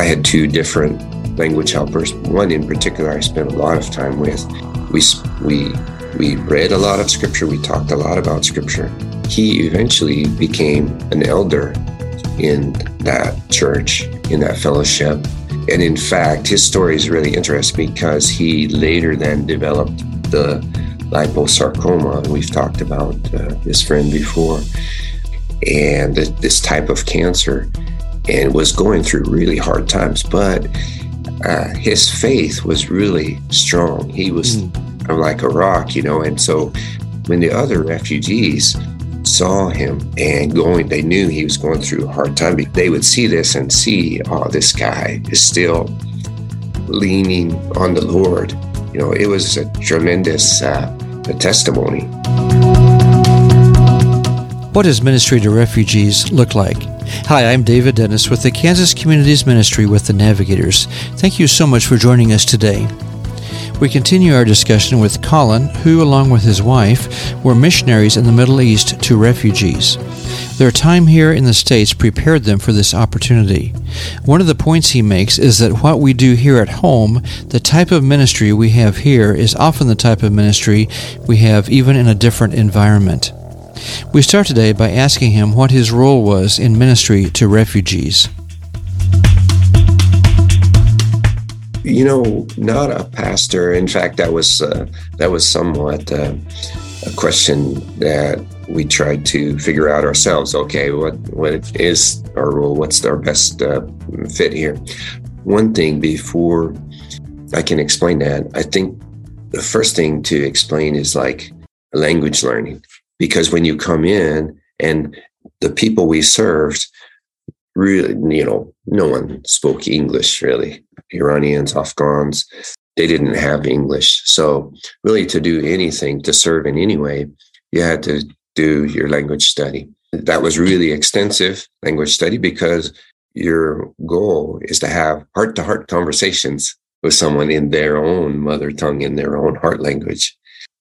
I had two different language helpers. One in particular, I spent a lot of time with. We we we read a lot of scripture. We talked a lot about scripture. He eventually became an elder in that church, in that fellowship. And in fact, his story is really interesting because he later then developed the liposarcoma. We've talked about uh, this friend before, and this type of cancer, and was going through really hard times. But uh, his faith was really strong. He was mm. like a rock, you know. And so when the other refugees saw him and going, they knew he was going through a hard time. They would see this and see, oh, this guy is still leaning on the Lord. You know, it was a tremendous uh, testimony. What does ministry to refugees look like? Hi, I'm David Dennis with the Kansas Communities Ministry with the Navigators. Thank you so much for joining us today. We continue our discussion with Colin, who, along with his wife, were missionaries in the Middle East to refugees. Their time here in the States prepared them for this opportunity. One of the points he makes is that what we do here at home, the type of ministry we have here, is often the type of ministry we have even in a different environment. We start today by asking him what his role was in ministry to refugees. You know, not a pastor. In fact, that was uh, that was somewhat uh, a question that we tried to figure out ourselves. Okay, what what is our role? What's our best uh, fit here? One thing before I can explain that, I think the first thing to explain is like language learning, because when you come in and the people we served really, you know, no one spoke English really. Iranians, Afghans, they didn't have English. So, really, to do anything, to serve in any way, you had to do your language study. That was really extensive language study because your goal is to have heart to heart conversations with someone in their own mother tongue, in their own heart language.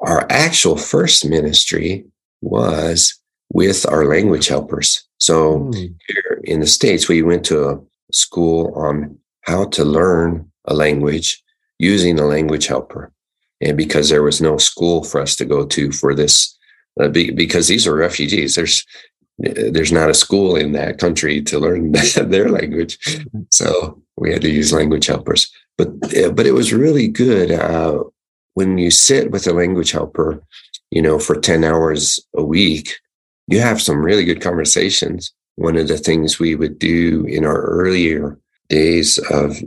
Our actual first ministry was with our language helpers. So mm. here in the States, we went to a school on how to learn a language using a language helper. And because there was no school for us to go to for this, uh, be, because these are refugees, there's there's not a school in that country to learn their language, so we had to use language helpers. But but it was really good uh, when you sit with a language helper, you know, for ten hours a week. You have some really good conversations. One of the things we would do in our earlier days of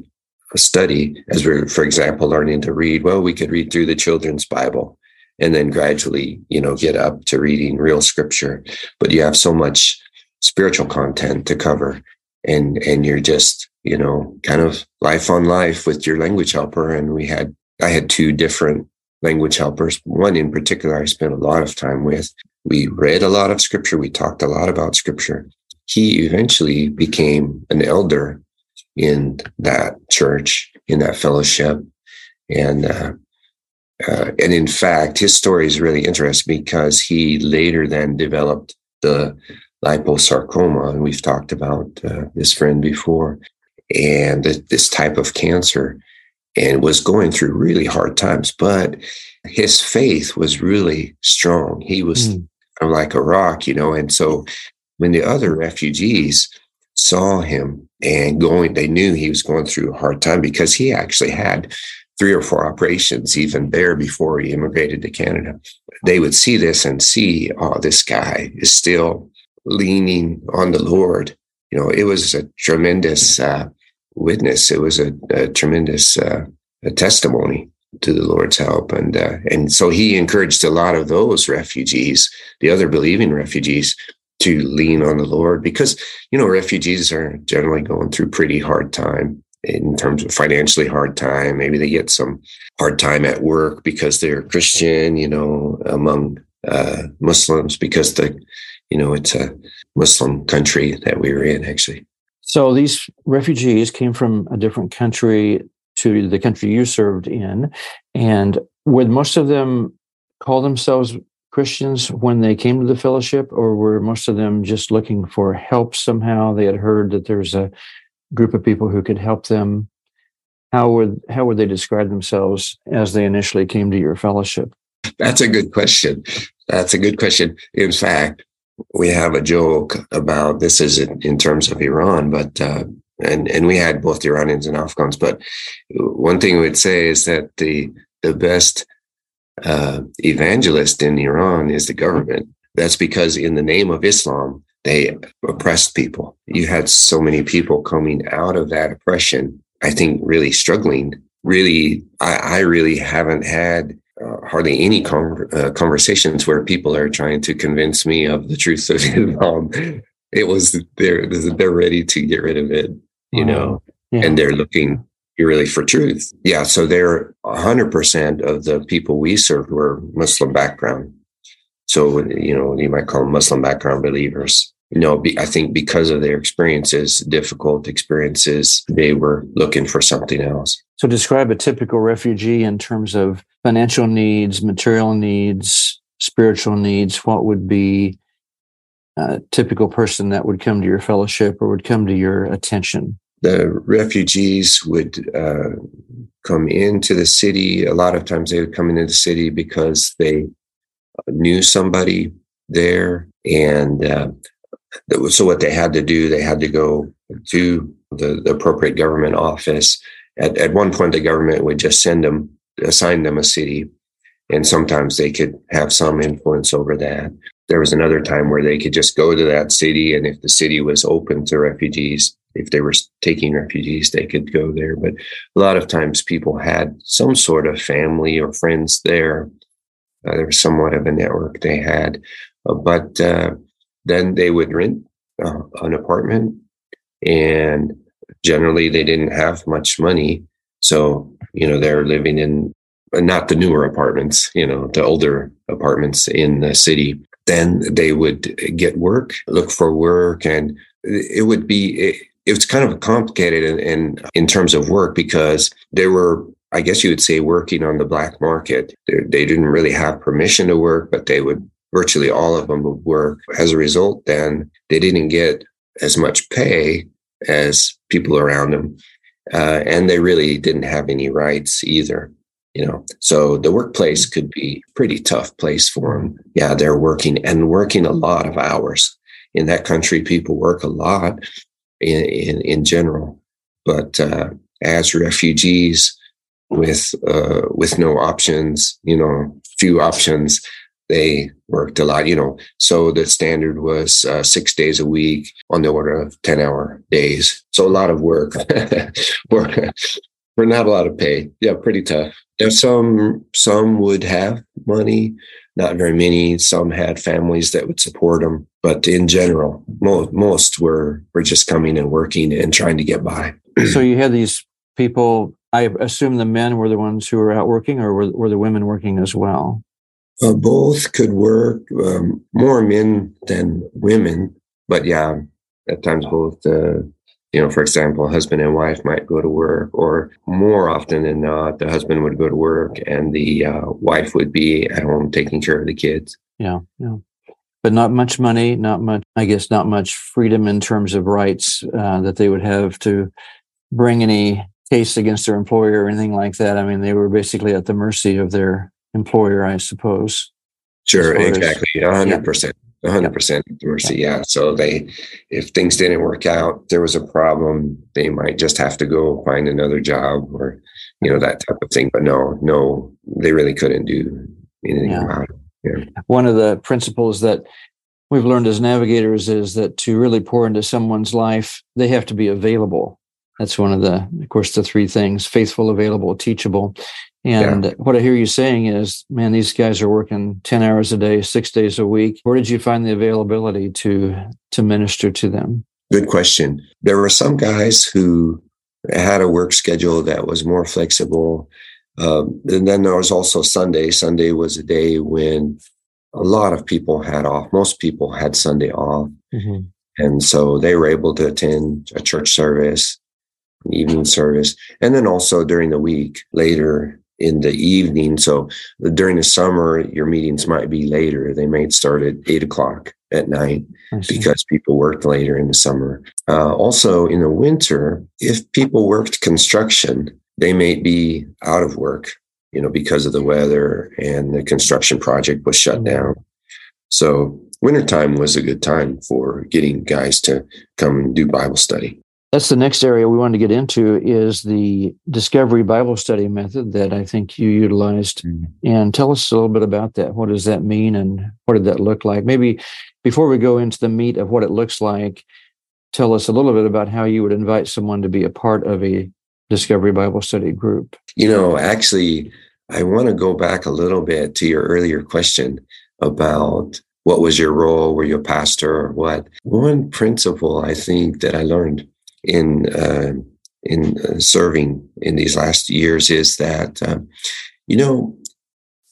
study, as we're, for example, learning to read, well, we could read through the children's Bible and then gradually, you know, get up to reading real scripture. But you have so much spiritual content to cover and and you're just, you know, kind of life on life with your language helper. And we had I had two different language helpers. One in particular I spent a lot of time with. We read a lot of scripture. We talked a lot about scripture. He eventually became an elder in that church, in that fellowship. And, uh, uh, and in fact, his story is really interesting because he later then developed the liposarcoma. And we've talked about uh, this friend before and this type of cancer and was going through really hard times. But his faith was really strong. He was mm. like a rock, you know. And so when the other refugees saw him and going, they knew he was going through a hard time because he actually had three or four operations even there before he immigrated to Canada. They would see this and see, oh, this guy is still leaning on the Lord. You know, it was a tremendous uh, witness. It was a, a tremendous uh, a testimony to the Lord's help, and uh, and so he encouraged a lot of those refugees, the other believing refugees, to lean on the Lord because, you know, refugees are generally going through pretty hard time in terms of financially hard time. Maybe they get some hard time at work because they're Christian, you know, among uh, Muslims because the, you know, it's a Muslim country that we were in actually. So these refugees came from a different country to the country you served in. And would most of them call themselves Christians when they came to the fellowship, or were most of them just looking for help somehow? They had heard that there's a group of people who could help them, how would how would they describe themselves as they initially came to your fellowship? That's a good question. That's a good question. In fact, we have a joke about this is in, terms of Iran, but uh, and and we had both Iranians and Afghans. But one thing we'd say is that the the best uh, evangelist in Iran is the government. That's because in the name of Islam, they oppressed people. You had so many people coming out of that oppression. I think really struggling. Really, I, I really haven't had uh, hardly any con- uh, conversations where people are trying to convince me of the truth of Islam. It was they're they're ready to get rid of it, you wow. know, yeah. and they're looking really for truth. Yeah, so they're 100% of the people we served were Muslim background. So, you know, you might call them Muslim background believers. You know, I think because of their experiences, difficult experiences, they were looking for something else. So, describe a typical refugee in terms of financial needs, material needs, spiritual needs. What would be typical person that would come to your fellowship or would come to your attention? the refugees would uh, come into the city. A lot of times they would come into the city because they knew somebody there. And uh, so what they had to do, they had to go to the, the appropriate government office. At, at one point, the government would just send them, assign them a city. And sometimes they could have some influence over that. There was another time where they could just go to that city. And if the city was open to refugees, if they were taking refugees, they could go there. But a lot of times people had some sort of family or friends there. Uh, there was somewhat of a network they had. Uh, but uh, then they would rent uh, an apartment, and generally they didn't have much money. So, you know, they're living in uh, not the newer apartments, you know, the older apartments in the city. Then they would get work, look for work, and it would be it was kind of complicated in, in, in terms of work because they were I guess you would say working on the black market. They, they, didn't really have permission to work, but they would virtually all of them would work. As a result, then they didn't get as much pay as people around them, uh, and they really didn't have any rights either. You know, so the workplace could be a pretty tough place for them. Yeah, they're working and working a lot of hours. In that country, people work a lot in, in, in general. But uh, as refugees with uh, with no options, you know, few options, they worked a lot, you know. So the standard was uh, six days a week on the order of 10 hour days. So a lot of work for, not a lot of pay. Yeah, pretty tough. And some, some would have money, not very many. Some had families that would support them, but in general, most, most were were just coming and working and trying to get by. so you had these people. I assume the men were the ones who were out working, or were, were the women working as well? Uh, both could work. Um, more men than women, but yeah, at times both. Uh, you know, for example, husband and wife might go to work, or more often than not, the husband would go to work and the uh, wife would be at home taking care of the kids. Yeah, yeah. But not much money, not much, I guess, not much freedom in terms of rights uh, that they would have to bring any case against their employer or anything like that. I mean, they were basically at the mercy of their employer, I suppose. Sure, exactly. 100%. Yeah hundred percent mercy. Yeah. So they, if things didn't work out, there was a problem, they might just have to go find another job or, you know, that type of thing. But no, no, they really couldn't do anything yeah. about it. Yeah. One of the principles that we've learned as navigators is that to really pour into someone's life, they have to be available. That's one of the, of course, the three things faithful, available, teachable. And yeah. what I hear you saying is, man, these guys are working 10 hours a day, six days a week. Where did you find the availability to to minister to them? Good question. There were some guys who had a work schedule that was more flexible. Um, and then there was also Sunday. Sunday was a day when a lot of people had off. Most people had Sunday off. Mm-hmm. And so they were able to attend a church service, evening service. And then also during the week later, in the evening. So during the summer, your meetings might be later. They might start at eight o'clock at night because people worked later in the summer. Uh, also, in the winter, if people worked construction, they may be out of work, you know, because of the weather and the construction project was shut mm-hmm. down. So wintertime was a good time for getting guys to come and do Bible study that's the next area we wanted to get into is the discovery bible study method that i think you utilized. Mm-hmm. and tell us a little bit about that. What does that mean and what did that look like? Maybe before we go into the meat of what it looks like tell us a little bit about how you would invite someone to be a part of a discovery bible study group. You know actually i want to go back a little bit to your earlier question about what was your role? Were you a pastor or what? One principle i think that i learned in uh, in uh, serving in these last years is that um, you know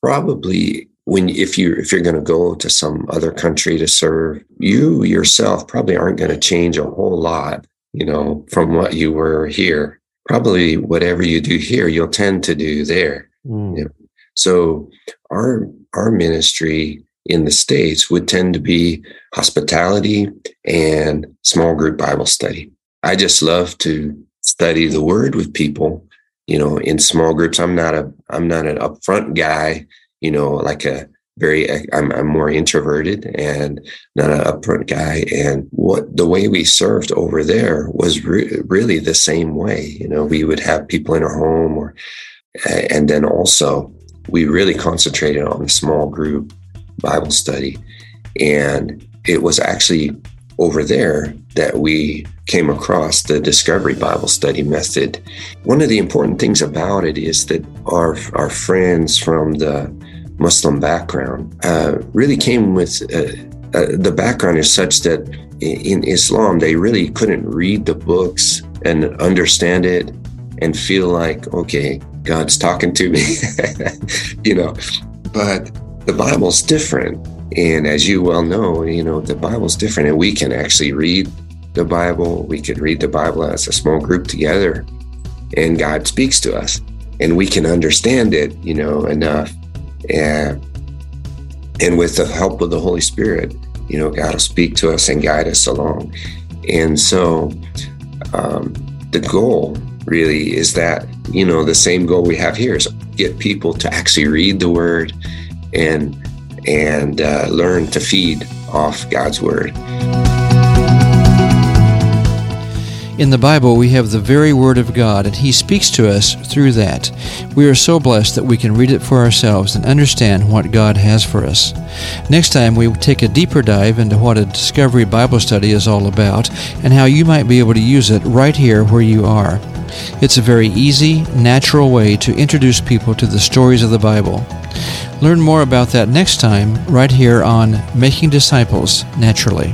probably when if you if you're going to go to some other country to serve you yourself probably aren't going to change a whole lot you know from what you were here probably whatever you do here you'll tend to do there mm. you know? so our our ministry in the states would tend to be hospitality and small group bible study I just love to study the word with people, you know, in small groups. I'm not a, I'm not an upfront guy, you know, like a very, eh, I'm, I'm more introverted and not an upfront guy. And what the way we served over there was re- really the same way. You know, we would have people in our home or, eh, and then also we really concentrated on the small group Bible study. And it was actually over there that we came across the Discovery Bible Study method. One of the important things about it is that our, our friends from the Muslim background uh, really came with uh, uh, the background is such that in Islam, they really couldn't read the books and understand it and feel like, okay, God's talking to me, you know. But the Bible's different and as you well know, you know, the Bible's different and we can actually read the Bible. We could read the Bible as a small group together and God speaks to us and we can understand it, you know, enough. And, and with the help of the Holy Spirit, you know, God will speak to us and guide us along. And so um, the goal really is that, you know, the same goal we have here is get people to actually read the word and and uh, learn to feed off God's Word. In the Bible, we have the very Word of God, and He speaks to us through that. We are so blessed that we can read it for ourselves and understand what God has for us. Next time, we take a deeper dive into what a Discovery Bible study is all about and how you might be able to use it right here where you are. It's a very easy, natural way to introduce people to the stories of the Bible. Learn more about that next time, right here on Making Disciples Naturally.